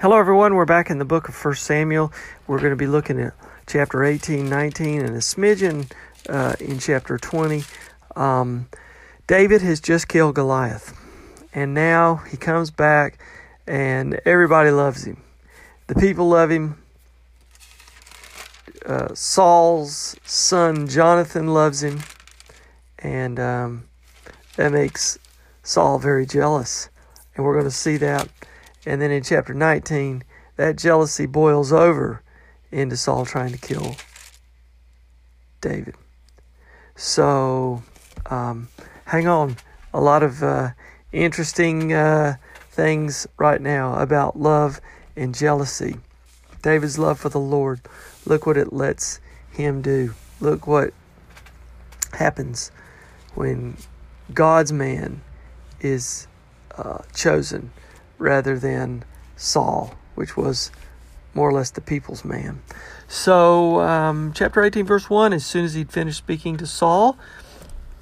Hello, everyone. We're back in the book of 1 Samuel. We're going to be looking at chapter 18, 19, and a smidgen uh, in chapter 20. Um, David has just killed Goliath, and now he comes back, and everybody loves him. The people love him. Uh, Saul's son Jonathan loves him, and um, that makes Saul very jealous. And we're going to see that. And then in chapter 19, that jealousy boils over into Saul trying to kill David. So um, hang on. A lot of uh, interesting uh, things right now about love and jealousy. David's love for the Lord. Look what it lets him do. Look what happens when God's man is uh, chosen rather than Saul, which was more or less the people's man. So, um, chapter 18, verse 1 as soon as he'd finished speaking to Saul,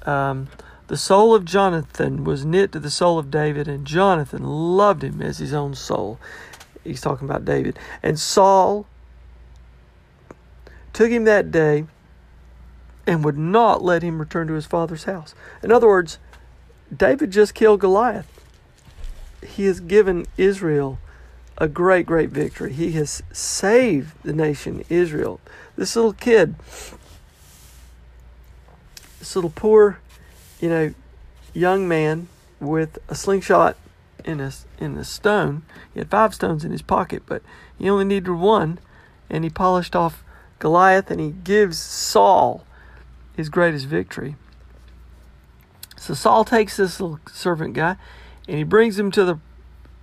um, the soul of Jonathan was knit to the soul of David, and Jonathan loved him as his own soul. He's talking about David. And Saul took him that day and would not let him return to his father's house. In other words, David just killed Goliath. He has given Israel a great, great victory. He has saved the nation Israel. This little kid, this little poor, you know, young man with a slingshot in a in a stone. He had five stones in his pocket, but he only needed one, and he polished off Goliath, and he gives Saul his greatest victory. So Saul takes this little servant guy, and he brings him to the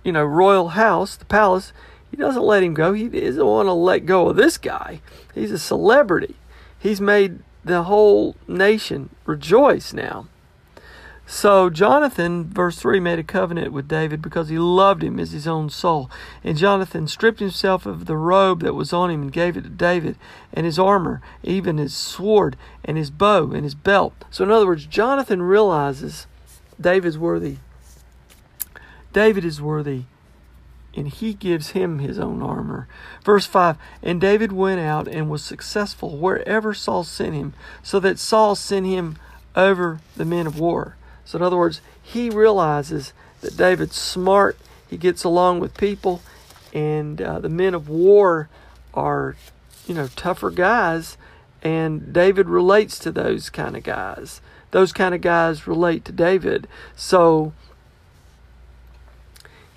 you know, royal house, the palace, he doesn't let him go. He doesn't want to let go of this guy. He's a celebrity. He's made the whole nation rejoice now. So Jonathan, verse 3, made a covenant with David because he loved him as his own soul. And Jonathan stripped himself of the robe that was on him and gave it to David, and his armor, even his sword, and his bow, and his belt. So, in other words, Jonathan realizes David's worthy David is worthy, and he gives him his own armor. Verse 5 And David went out and was successful wherever Saul sent him, so that Saul sent him over the men of war. So, in other words, he realizes that David's smart, he gets along with people, and uh, the men of war are, you know, tougher guys, and David relates to those kind of guys. Those kind of guys relate to David. So,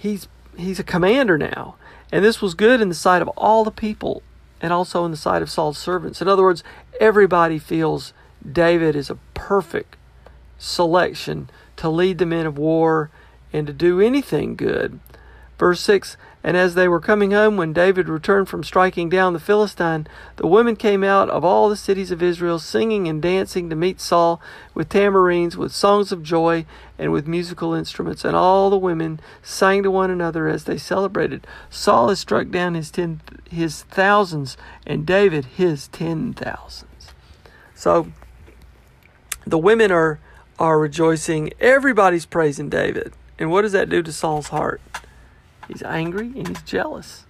he's he's a commander now. And this was good in the sight of all the people and also in the sight of Saul's servants. In other words, everybody feels David is a perfect selection to lead the men of war and to do anything good. Verse 6 And as they were coming home, when David returned from striking down the Philistine, the women came out of all the cities of Israel, singing and dancing to meet Saul with tambourines, with songs of joy, and with musical instruments. And all the women sang to one another as they celebrated. Saul has struck down his, ten, his thousands, and David his ten thousands. So the women are, are rejoicing. Everybody's praising David And what does that do to Saul's heart? He's angry and he's jealous.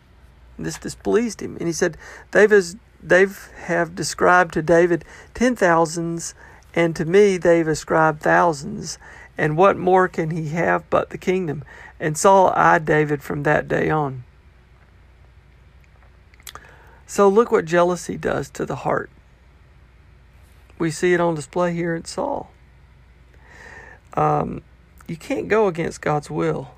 This displeased him. And he said, They've, they've have described to David ten thousands, and to me they've ascribed thousands. And what more can he have but the kingdom? And Saul eyed David from that day on. So look what jealousy does to the heart. We see it on display here in Saul. Um, you can't go against God's will.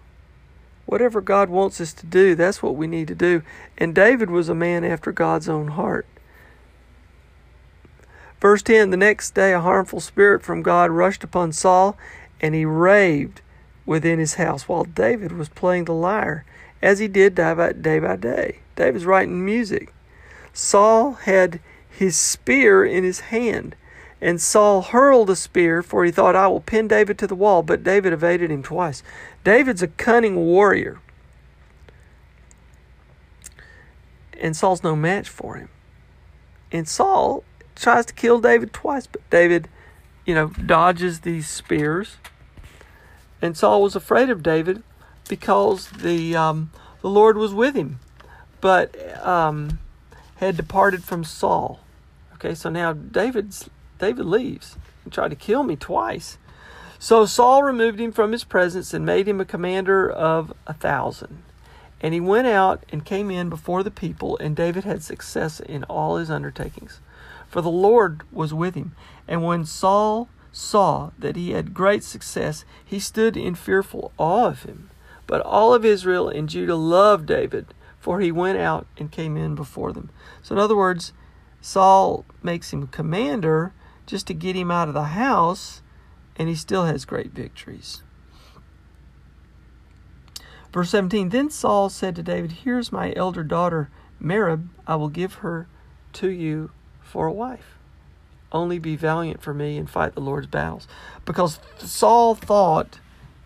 Whatever God wants us to do, that's what we need to do. And David was a man after God's own heart. Verse 10 The next day, a harmful spirit from God rushed upon Saul, and he raved within his house while David was playing the lyre, as he did day by day. By day. David's writing music. Saul had his spear in his hand. And Saul hurled a spear, for he thought, I will pin David to the wall. But David evaded him twice. David's a cunning warrior. And Saul's no match for him. And Saul tries to kill David twice, but David, you know, dodges these spears. And Saul was afraid of David because the um, the Lord was with him, but um, had departed from Saul. Okay, so now David's David leaves and tried to kill me twice. So Saul removed him from his presence and made him a commander of a thousand. And he went out and came in before the people, and David had success in all his undertakings. For the Lord was with him. And when Saul saw that he had great success, he stood in fearful awe of him. But all of Israel and Judah loved David, for he went out and came in before them. So, in other words, Saul makes him commander just to get him out of the house, and he still has great victories. Verse 17 Then Saul said to David, Here's my elder daughter, Merab. I will give her to you for a wife. Only be valiant for me and fight the Lord's battles. Because Saul thought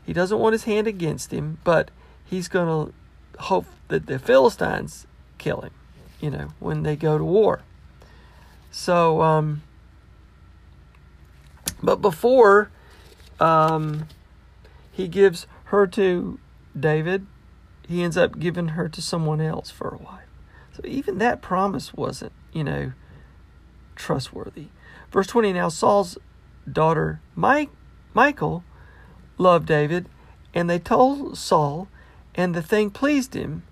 he doesn't want his hand against him, but he's going to hope that the Philistines kill him, you know, when they go to war. So, um, but before um, he gives her to David, he ends up giving her to someone else for a wife. So even that promise wasn't, you know, trustworthy. Verse 20 Now Saul's daughter, Mike, Michal loved David, and they told Saul, and the thing pleased him.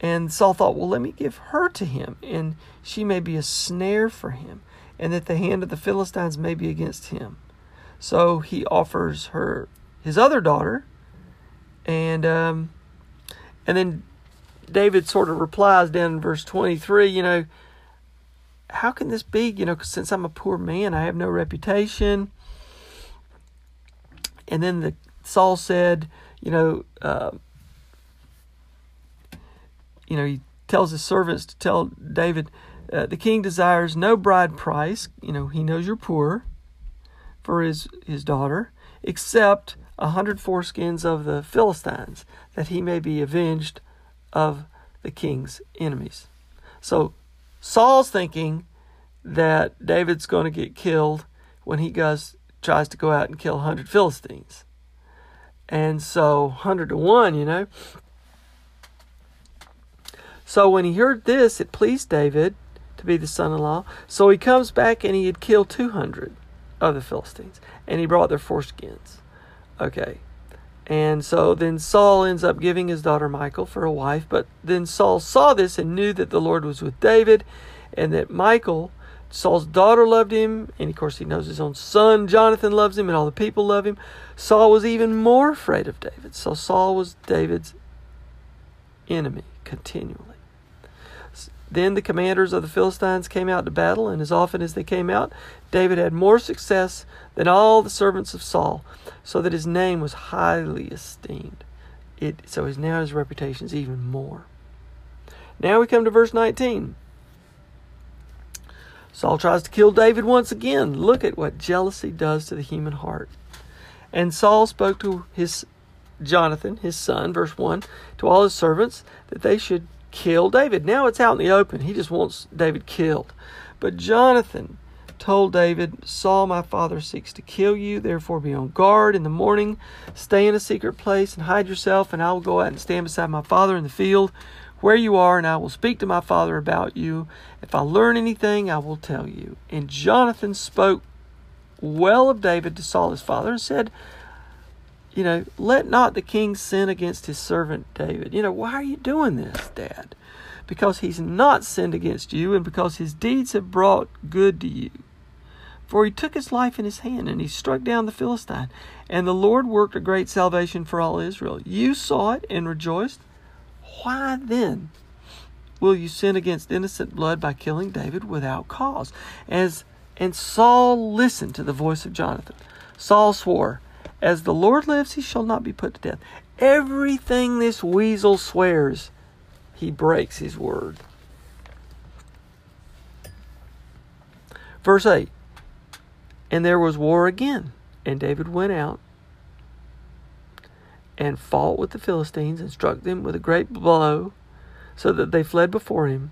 And Saul thought, well, let me give her to him, and she may be a snare for him, and that the hand of the Philistines may be against him. So he offers her his other daughter, and um, and then David sort of replies down in verse twenty three. You know, how can this be? You know, since I'm a poor man, I have no reputation. And then the Saul said, you know, uh, you know, he tells his servants to tell David, uh, the king desires no bride price. You know, he knows you're poor for his, his daughter, except a hundred foreskins of the Philistines, that he may be avenged of the king's enemies. So Saul's thinking that David's going to get killed when he goes tries to go out and kill 100 Philistines. And so 100 to 1, you know. So when he heard this, it pleased David to be the son-in-law. So he comes back and he had killed 200 of the Philistines, and he brought their foreskins. Okay. And so then Saul ends up giving his daughter Michal for a wife, but then Saul saw this and knew that the Lord was with David and that Michal, Saul's daughter, loved him, and of course he knows his own son Jonathan loves him and all the people love him. Saul was even more afraid of David. So Saul was David's enemy continually. Then the commanders of the Philistines came out to battle, and as often as they came out, David had more success than all the servants of Saul, so that his name was highly esteemed. It, so his, now his reputation is even more. Now we come to verse 19. Saul tries to kill David once again. Look at what jealousy does to the human heart. And Saul spoke to his Jonathan, his son, verse 1, to all his servants that they should kill David. Now it's out in the open. He just wants David killed. But Jonathan told David, Saul, my father, seeks to kill you. Therefore, be on guard in the morning. Stay in a secret place and hide yourself, and I will go out and stand beside my father in the field where you are, and I will speak to my father about you. If I learn anything, I will tell you. And Jonathan spoke well of David to Saul his father and said, You know, let not the king sin against his servant David. You know, why are you doing this, Dad? Because he's not sinned against you, and because his deeds have brought good to you. For he took his life in his hand, and he struck down the Philistine. And the Lord worked a great salvation for all Israel. You saw it and rejoiced. Why then will you sin against innocent blood by killing David without cause? As and Saul listened to the voice of Jonathan. Saul swore, As the Lord lives, he shall not be put to death. Everything this weasel swears, he breaks his word. Verse 8 And there was war again, and David went out and fought with the Philistines and struck them with a great blow, so that they fled before him.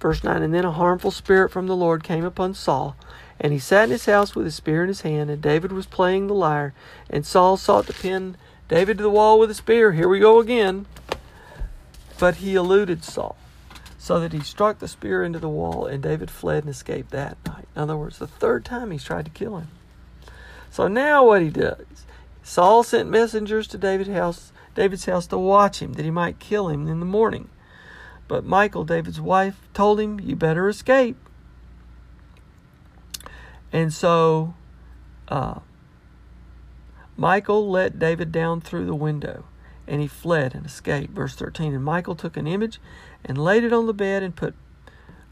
Verse 9 And then a harmful spirit from the Lord came upon Saul, and he sat in his house with his spear in his hand, and David was playing the lyre. And Saul sought to pin David to the wall with a spear. Here we go again. But he eluded Saul, so that he struck the spear into the wall, and David fled and escaped that night. In other words, the third time he's tried to kill him. So now what he does, Saul sent messengers to David's house, David's house to watch him, that he might kill him in the morning. But Michal, David's wife, told him, You better escape. And so uh, Michal let David down through the window, and he fled and escaped. Verse 13 And Michal took an image and laid it on the bed and put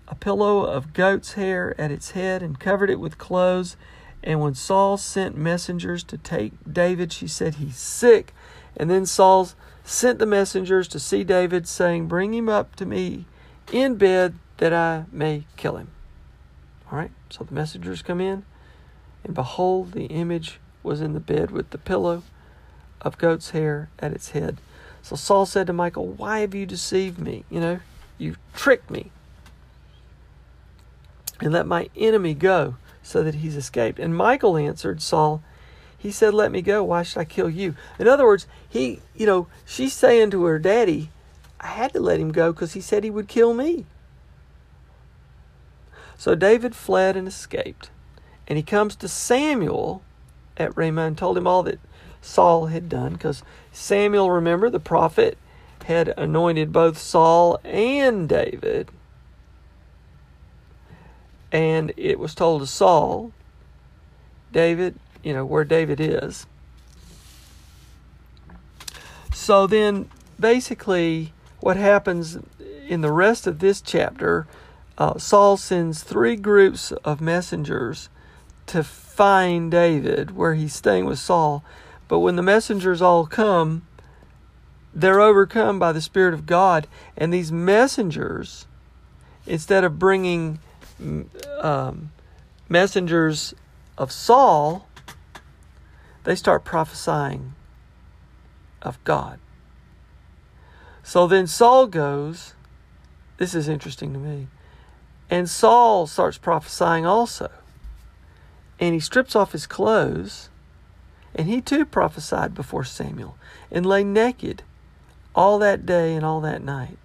a pillow of goat's hair at its head and covered it with clothes. And when Saul sent messengers to take David, she said, He's sick. And then Saul sent the messengers to see David, saying, Bring him up to me in bed that I may kill him. All right, so the messengers come in, and behold, the image was in the bed with the pillow of goat's hair at its head. So Saul said to Michal, Why have you deceived me? You know, you tricked me. And let my enemy go so that he's escaped. And Michal answered Saul, he said, Let me go. Why should I kill you? In other words, he, you know, she's saying to her daddy, I had to let him go because he said he would kill me. So David fled and escaped. And he comes to Samuel at Ramah and told him all that Saul had done because Samuel, remember, the prophet, had anointed both Saul and David. And it was told to Saul, David, you know, where David is. So then, basically, what happens in the rest of this chapter, uh, Saul sends three groups of messengers to find David where he's staying with Saul. But when the messengers all come, they're overcome by the Spirit of God. And these messengers, instead of bringing um, messengers of Saul, they start prophesying of God. So then Saul goes, this is interesting to me, and Saul starts prophesying also. And he strips off his clothes, and he too prophesied before Samuel, and lay naked all that day and all that night.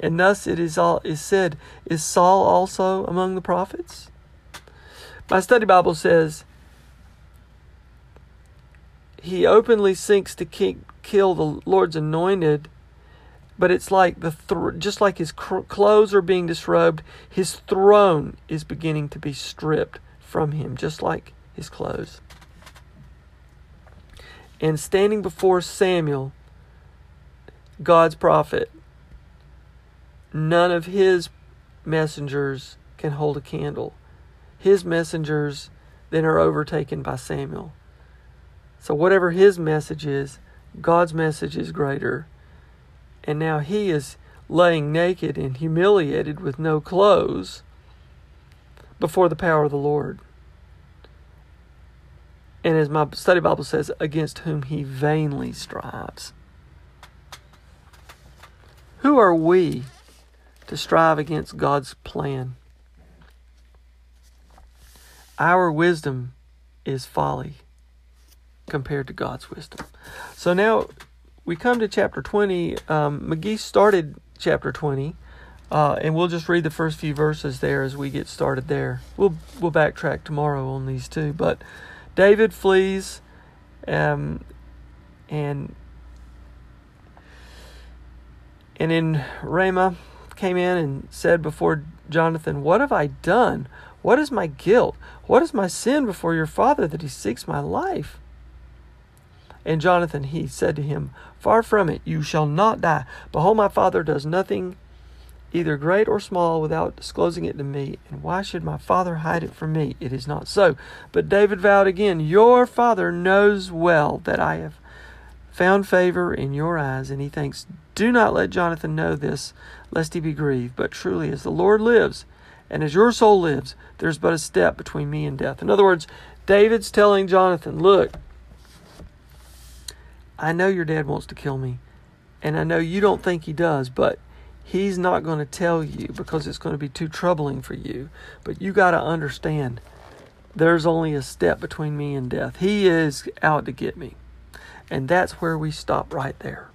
And thus it is all is said, is Saul also among the prophets? My study Bible says he openly seeks to kill the Lord's anointed, but it's like the th- just like his cr- clothes are being disrobed, his throne is beginning to be stripped from him, just like his clothes. And standing before Samuel, God's prophet, none of his messengers can hold a candle. His messengers then are overtaken by Samuel. So, whatever his message is, God's message is greater. And now he is laying naked and humiliated with no clothes before the power of the Lord. And as my study Bible says, against whom he vainly strives. Who are we to strive against God's plan? our wisdom is folly compared to God's wisdom. So now we come to chapter 20. Um, McGee started chapter 20, uh, and we'll just read the first few verses there as we get started there. We'll we'll backtrack tomorrow on these two, but David flees, um, and and then Ramah came in and said before Jonathan, What have I done? What is my guilt? What is my sin before your father that he seeks my life? And Jonathan, he said to him, Far from it, you shall not die. Behold, my father does nothing, either great or small, without disclosing it to me. And why should my father hide it from me? It is not so. But David vowed again, Your father knows well that I have found favor in your eyes. And he thinks, Do not let Jonathan know this, lest he be grieved. But truly, as the Lord lives, and as your soul lives, there's but a step between me and death. In other words, David's telling Jonathan, Look, I know your dad wants to kill me, and I know you don't think he does, but he's not going to tell you because it's going to be too troubling for you. But you got to understand there's only a step between me and death. He is out to get me. And that's where we stop right there.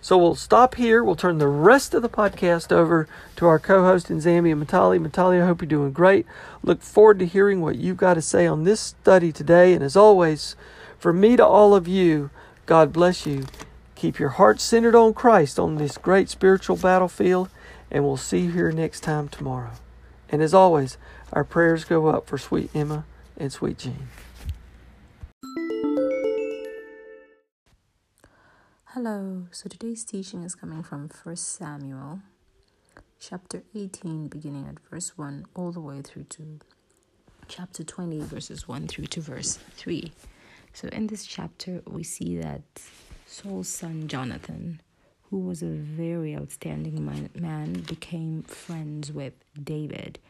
So we'll stop here. We'll turn the rest of the podcast over to our co host in Zambia, Matali. Matali, I hope you're doing great. Look forward to hearing what you've got to say on this study today. And as always, from me to all of you, God bless you. Keep your heart centered on Christ on this great spiritual battlefield, and we'll see you here next time tomorrow. And as always, our prayers go up for sweet Emma and sweet Jean. Hello, so today's teaching is coming from 1 Samuel chapter 18, beginning at verse 1, all the way through to chapter 20, verses 1 through to verse 3. So, in this chapter, we see that Saul's son Jonathan, who was a very outstanding man, became friends with David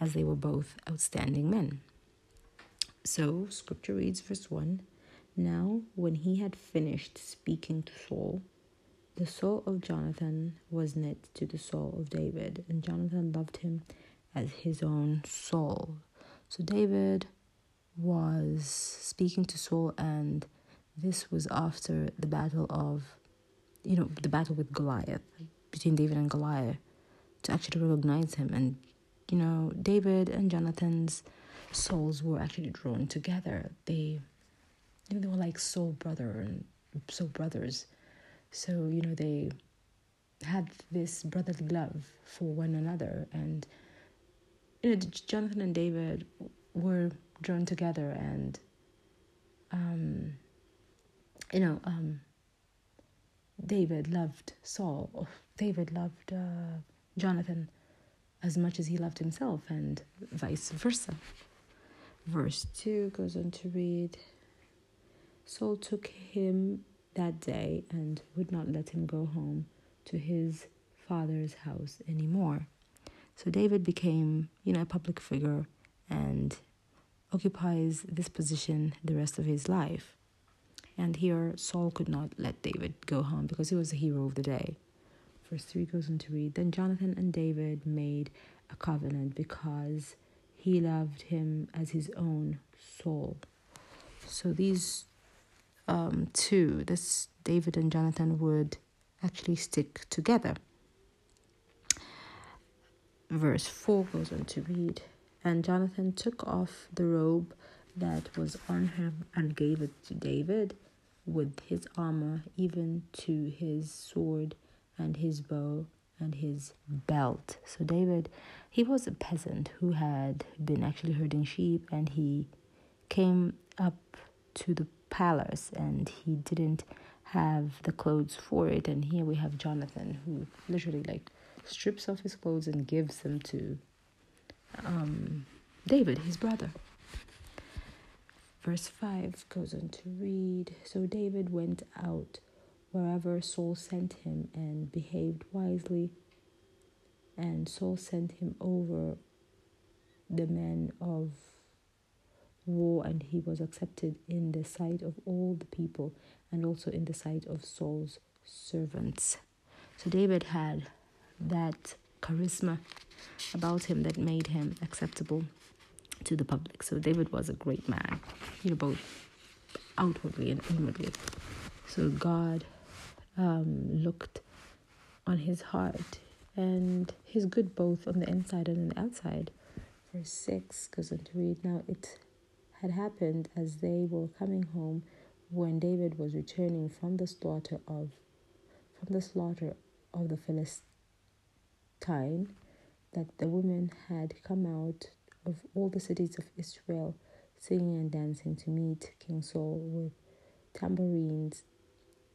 as they were both outstanding men. So, scripture reads verse 1 Now, when he had finished speaking to Saul, the soul of Jonathan was knit to the soul of David, and Jonathan loved him as his own soul. So, David was speaking to Saul, and this was after the battle of, you know, the battle with Goliath, between David and Goliath, to actually recognize him. And, you know, David and Jonathan's souls were actually drawn together. They, you know, they were like soul brother and soul brothers. So, you know, they had this brotherly love for one another. And, you know, Jonathan and David were drawn together and um, you know um, david loved saul. Oh, david loved uh, jonathan as much as he loved himself and vice versa. Verse 2 goes on to read saul took him that day and would not let him go home to his father's house anymore. So david became you know a public figure and occupies this position the rest of his life. And here, Saul could not let David go home because he was the hero of the day. Verse 3 goes on to read Then Jonathan and David made a covenant because he loved him as his own soul. So these um, two, this David and Jonathan, would actually stick together. Verse 4 goes on to read and Jonathan took off the robe that was on him and gave it to David with his armor, even to his sword and his bow and his belt. So David, he was a peasant who had been actually herding sheep and he came up to the palace and he didn't have the clothes for it and here we have Jonathan who literally like strips off his clothes and gives them to um, David, his brother. Verse 5 goes on to read So David went out wherever Saul sent him and behaved wisely. And Saul sent him over the men of war, and he was accepted in the sight of all the people and also in the sight of Saul's servants. So David had that charisma about him that made him acceptable to the public. So David was a great man, you know, both outwardly and inwardly. So God um, looked on his heart and his good both on the inside and on the outside. Verse 6 goes on to read Now it had happened as they were coming home when David was returning from the slaughter of from the slaughter of the Philistine that the women had come out of all the cities of Israel singing and dancing to meet King Saul with tambourines,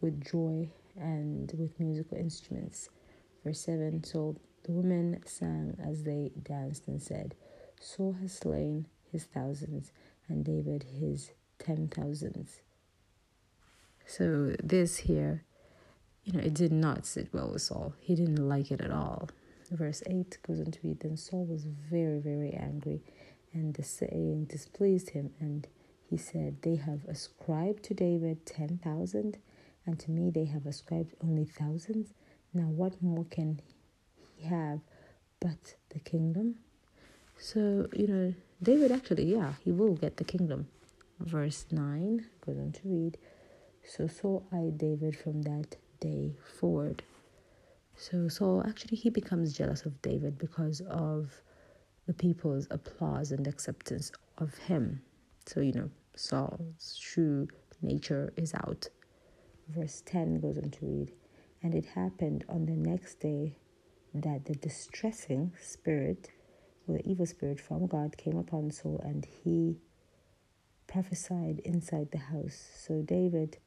with joy, and with musical instruments. Verse 7 So the women sang as they danced and said, Saul has slain his thousands, and David his ten thousands. So this here, you know, it did not sit well with Saul. He didn't like it at all. Verse 8 goes on to read Then Saul was very, very angry, and the saying displeased him, and he said, They have ascribed to David ten thousand, and to me they have ascribed only thousands. Now, what more can he have but the kingdom? So, you know, David actually, yeah, he will get the kingdom. Verse 9 goes on to read So Saul eyed David from that day forward. So Saul actually he becomes jealous of David because of the people's applause and acceptance of him. So you know Saul's true nature is out. Verse 10 goes on to read, And it happened on the next day that the distressing spirit, or the evil spirit from God, came upon Saul, and he prophesied inside the house. So David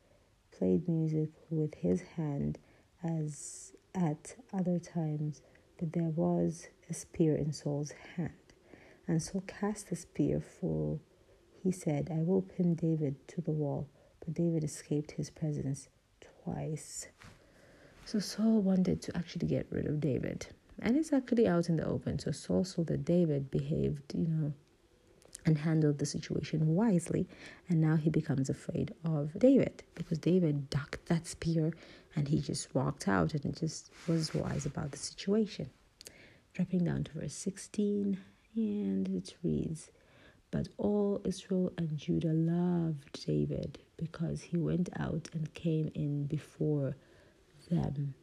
played music with his hand as at other times, but there was a spear in Saul's hand. And Saul cast the spear, for he said, I will pin David to the wall. But David escaped his presence twice. So Saul wanted to actually get rid of David. And it's actually out in the open. So Saul saw that David behaved, you know, and handled the situation wisely. And now he becomes afraid of David because David ducked that spear and he just walked out and just was wise about the situation. Dropping down to verse 16, and it reads But all Israel and Judah loved David because he went out and came in before them.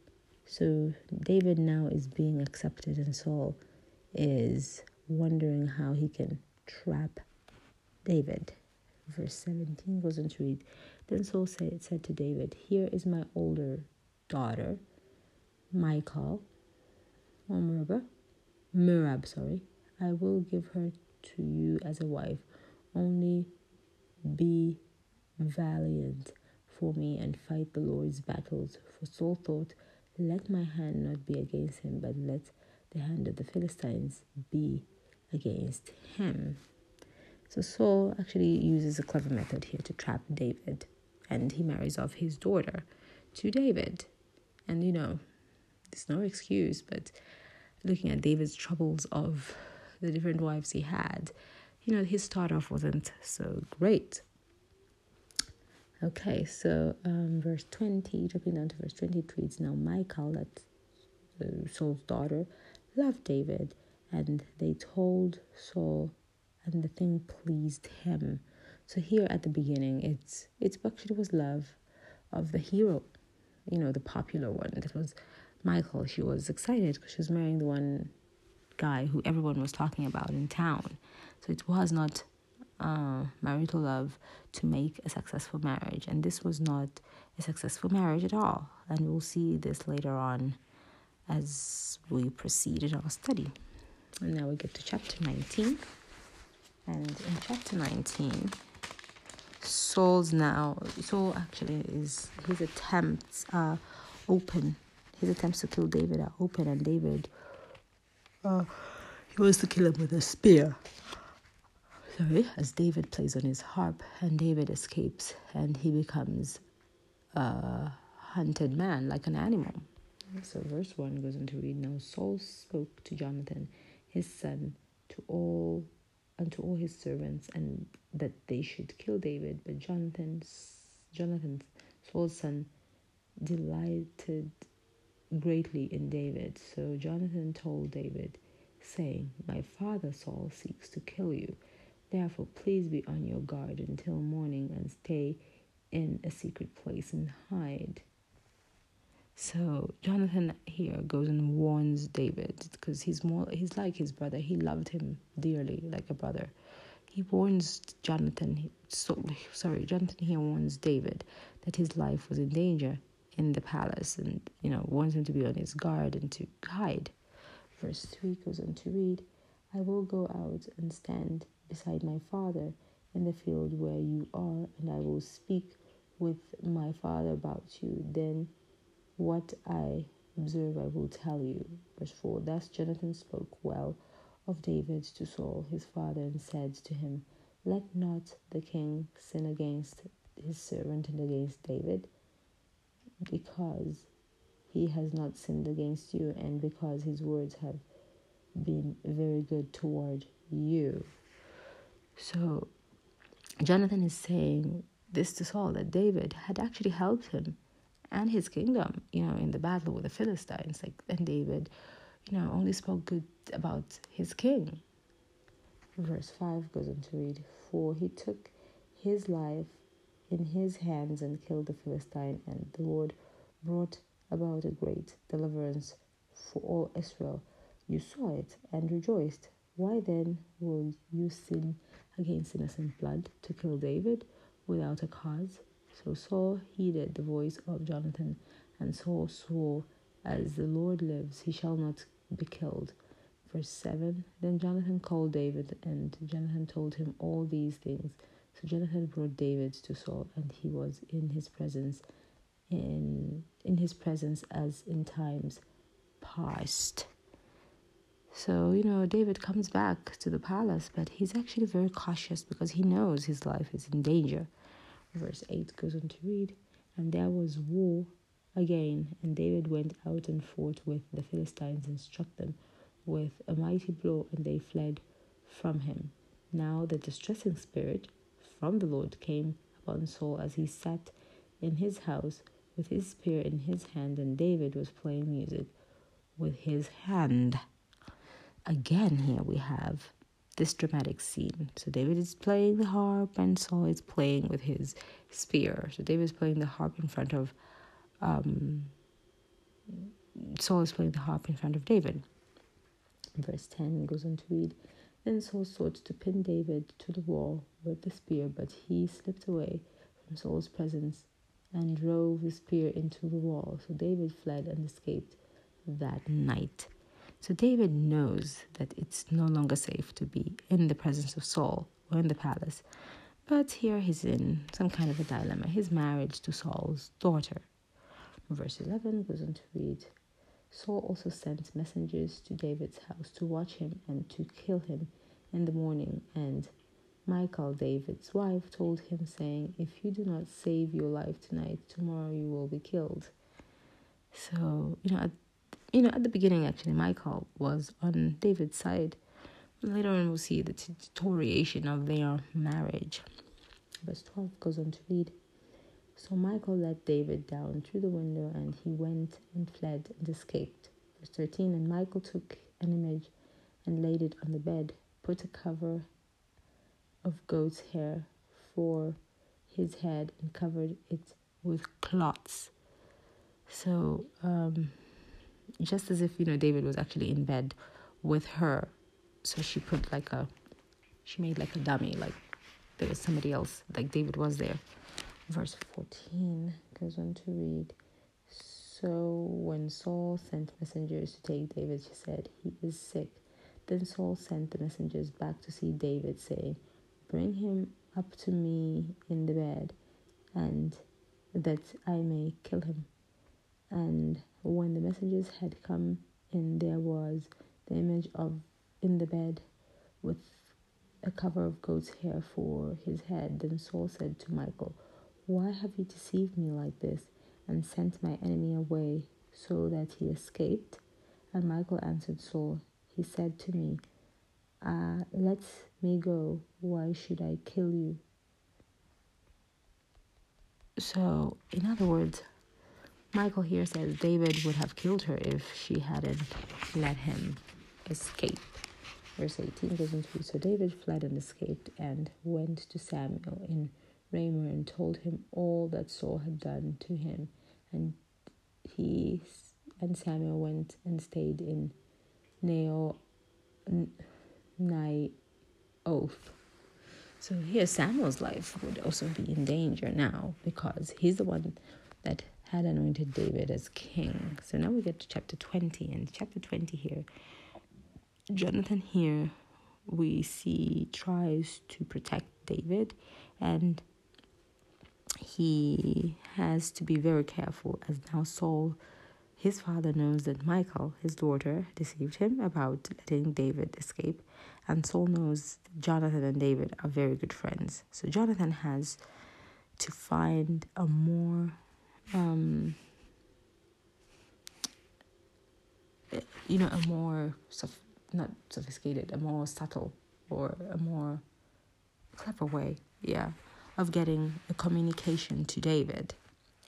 So David now is being accepted, and Saul is wondering how he can trap David. Verse 17 goes on to read Then Saul said, said to David, Here is my older daughter, Michal, or Merab, Merab, sorry. I will give her to you as a wife. Only be valiant for me and fight the Lord's battles. For Saul thought, Let my hand not be against him, but let the hand of the Philistines be against him. So Saul actually uses a clever method here to trap David, and he marries off his daughter to David. And you know, there's no excuse, but looking at David's troubles of the different wives he had, you know, his start off wasn't so great. Okay, so um, verse 20, dropping down to verse 20, it reads Now Michal, that uh, Saul's daughter, loved David, and they told Saul, and the thing pleased him. So here at the beginning, it's it's actually was love of the hero, you know, the popular one. That was Michal. She was excited because she was marrying the one guy who everyone was talking about in town. So it was not uh, marital love to make a successful marriage, and this was not a successful marriage at all. And we'll see this later on as we proceed in our study. And now we get to chapter 19. And in chapter 19, Saul's now, Saul actually is, his attempts are open. His attempts to kill David are open, and David, uh, he wants to kill him with a spear. Sorry, as David plays on his harp, and David escapes, and he becomes a hunted man, like an animal. So, verse 1 goes on to read Now Saul spoke to Jonathan his son to all unto all his servants and that they should kill David. But Jonathan's Jonathan, Saul's son, delighted greatly in David. So Jonathan told David, saying, My father Saul seeks to kill you. Therefore, please be on your guard until morning and stay in a secret place and hide. So Jonathan here goes and warns David because he's more he's like his brother. He loved him dearly, like a brother. He warns Jonathan. So sorry, Jonathan here warns David that his life was in danger in the palace, and you know warns him to be on his guard and to hide. Verse three goes on to read, "I will go out and stand beside my father in the field where you are, and I will speak with my father about you. Then." What I observe, I will tell you. Verse 4 Thus Jonathan spoke well of David to Saul his father and said to him, Let not the king sin against his servant and against David, because he has not sinned against you, and because his words have been very good toward you. So Jonathan is saying this to Saul that David had actually helped him and his kingdom, you know, in the battle with the Philistines. Like, and David, you know, only spoke good about his king. Verse 5 goes on to read For he took his life in his hands and killed the Philistine, and the Lord brought about a great deliverance for all Israel. You saw it and rejoiced. Why then will you sin against innocent blood to kill David without a cause? So Saul heeded the voice of Jonathan, and Saul swore, As the Lord lives, he shall not be killed. Verse 7 Then Jonathan called David, and Jonathan told him all these things. So Jonathan brought David to Saul, and he was in his presence, in, in his presence as in times past. So, you know, David comes back to the palace, but he's actually very cautious because he knows his life is in danger. Verse 8 goes on to read, And there was war again, and David went out and fought with the Philistines and struck them with a mighty blow, and they fled from him. Now the distressing spirit from the Lord came upon Saul as he sat in his house with his spear in his hand, and David was playing music with his hand. Again, here we have this dramatic scene. So David is playing the harp and Saul is playing with his spear. So David is playing the harp in front of um, Saul is playing the harp in front of David. Verse 10 goes on to read Then Saul sought to pin David to the wall with the spear, but he slipped away from Saul's presence and drove the spear into the wall. So David fled and escaped that night. So David knows that it's no longer safe to be in the presence of Saul or in the palace. But here he's in some kind of a dilemma his marriage to Saul's daughter. Verse 11 goes on to read Saul also sent messengers to David's house to watch him and to kill him in the morning. And Michal, David's wife, told him, saying, If you do not save your life tonight, tomorrow you will be killed. So, you know, you know, at the beginning, actually, Michal was on David's side. Later on, we'll see the deterioration of their marriage. Verse 12 goes on to read So Michal let David down through the window, and he went and fled and escaped. Verse 13 And Michal took an image and laid it on the bed, put a cover of goat's hair for his head, and covered it with cloths. So, um, just as if you know David was actually in bed with her. So she put like a, she made like a dummy, like there was somebody else, like David was there. Verse 14 goes on to read So when Saul sent messengers to take David, she said, He is sick. Then Saul sent the messengers back to see David, saying, Bring him up to me in the bed, and that I may kill him. And when the messengers had come in, there was the image of in the bed with a cover of goat's hair for his head. Then Saul said to Michal, Why have you deceived me like this and sent my enemy away so that he escaped? And Michal answered Saul, He said to me, uh, Let me go. Why should I kill you? So, in other words, Michal here says David would have killed her if she hadn't let him escape. Verse 18 goes into So David fled and escaped and went to Samuel in Ramah and told him all that Saul had done to him. And he and Samuel went and stayed in Nael, Oath. So here Samuel's life would also be in danger now because he's the one that had anointed David as king. So now we get to chapter 20, and chapter 20 here, Jonathan here we see tries to protect David and he has to be very careful as now Saul his father knows that Michal, his daughter, deceived him about letting David escape, and Saul knows Jonathan and David are very good friends. So Jonathan has to find a more um, you know, a more sof- not sophisticated, a more subtle or a more clever way, yeah, of getting a communication to David.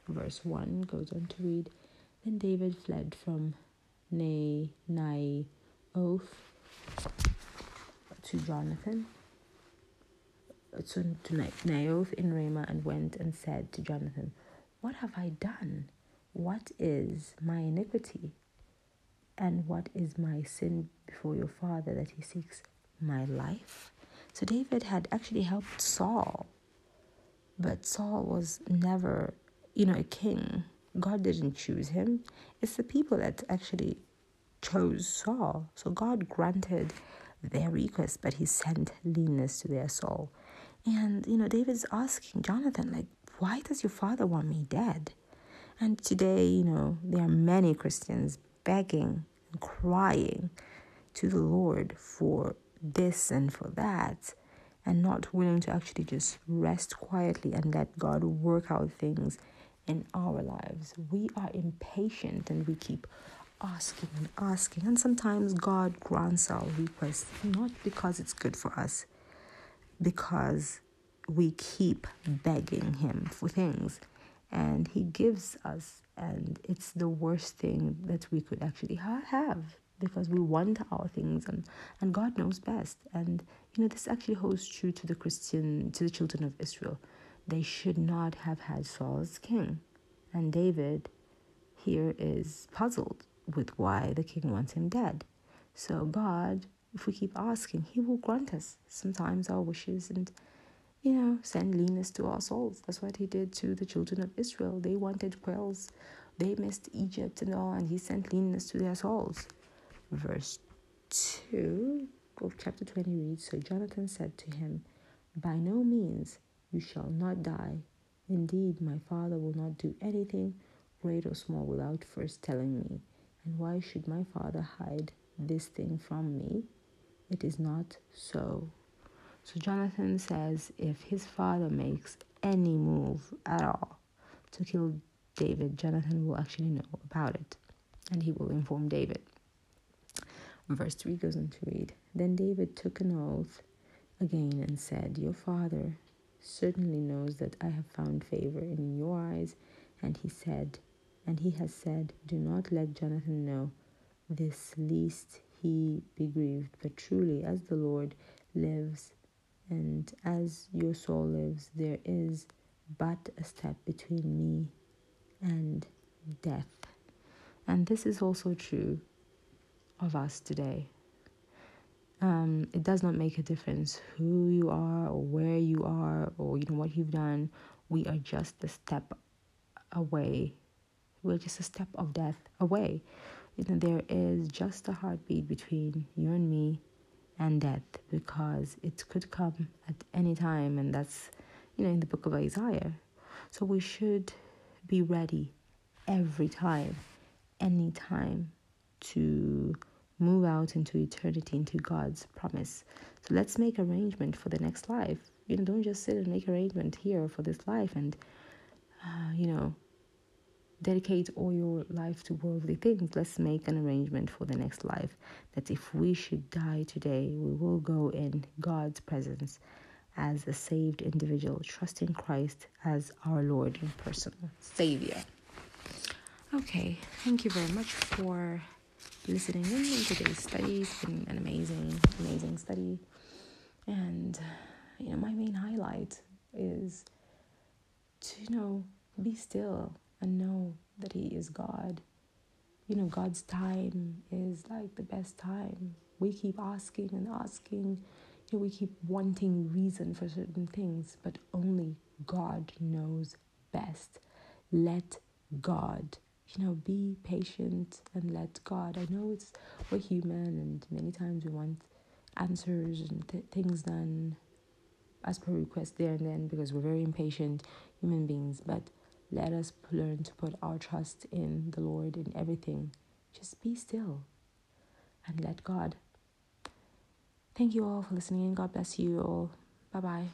Verse 1 goes on to read Then David fled from Nai, Oath to Jonathan, to, to Naioth in Ramah, and went and said to Jonathan, what have I done? What is my iniquity? And what is my sin before your father that he seeks my life? So David had actually helped Saul, but Saul was never, you know, a king. God didn't choose him. It's the people that actually chose Saul. So God granted their request, but he sent leanness to their soul. And, you know, David's asking Jonathan, like, why does your father want me dead? And today, you know, there are many Christians begging and crying to the Lord for this and for that, and not willing to actually just rest quietly and let God work out things in our lives. We are impatient and we keep asking and asking, and sometimes God grants our requests not because it's good for us, because we keep begging him for things. And he gives us and it's the worst thing that we could actually ha- have because we want our things and, and god knows best. And you know this actually holds true to the christian to the children of israel. They should not have had saul as king. And david here is puzzled with why the king wants him dead. So god if we keep asking he will grant us sometimes our wishes and you know, send leanness to our souls. That's what he did to the children of Israel. They wanted quails, they missed Egypt and all, and he sent leanness to their souls. Verse 2 of chapter 20 reads So Jonathan said to him, By no means you shall not die. Indeed, my father will not do anything, great or small, without first telling me. And why should my father hide this thing from me? It is not so. So Jonathan says if his father makes any move at all to kill David, Jonathan will actually know about it and he will inform David. Verse 3 goes on to read Then David took an oath again and said, Your father certainly knows that I have found favor in your eyes. And he said, and he has said, Do not let Jonathan know this, lest he be grieved. But truly, as the Lord lives, and as your soul lives, there is but a step between me and death. And this is also true of us today. Um, it does not make a difference who you are or where you are or you know what you've done. We are just a step away. We're just a step of death away. You know, there is just a heartbeat between you and me and death because it could come at any time and that's you know in the book of Isaiah. So we should be ready every time any time to move out into eternity into God's promise. So let's make arrangement for the next life. You know don't just sit and make arrangement here for this life and uh, you know dedicate all your life to worldly things. Let's make an arrangement for the next life that if we should die today, we will go in God's presence as a saved individual, trusting Christ as our Lord and personal Savior. Okay, thank you very much for listening in today's study. It's been an amazing, amazing study. And, you know, my main highlight is to, you know, be still and know that He is God. You know, God's time is like the best time. We keep asking and asking. You know, we keep wanting reason for certain things, but only God knows best. Let God, you know, be patient and let God. I know it's we're human, and many times we want answers and th- things done as per request there and then because we're very impatient human beings. But let us learn to put our trust in the Lord in everything. Just be still and let God. Thank you all for listening and God bless you all. Bye bye.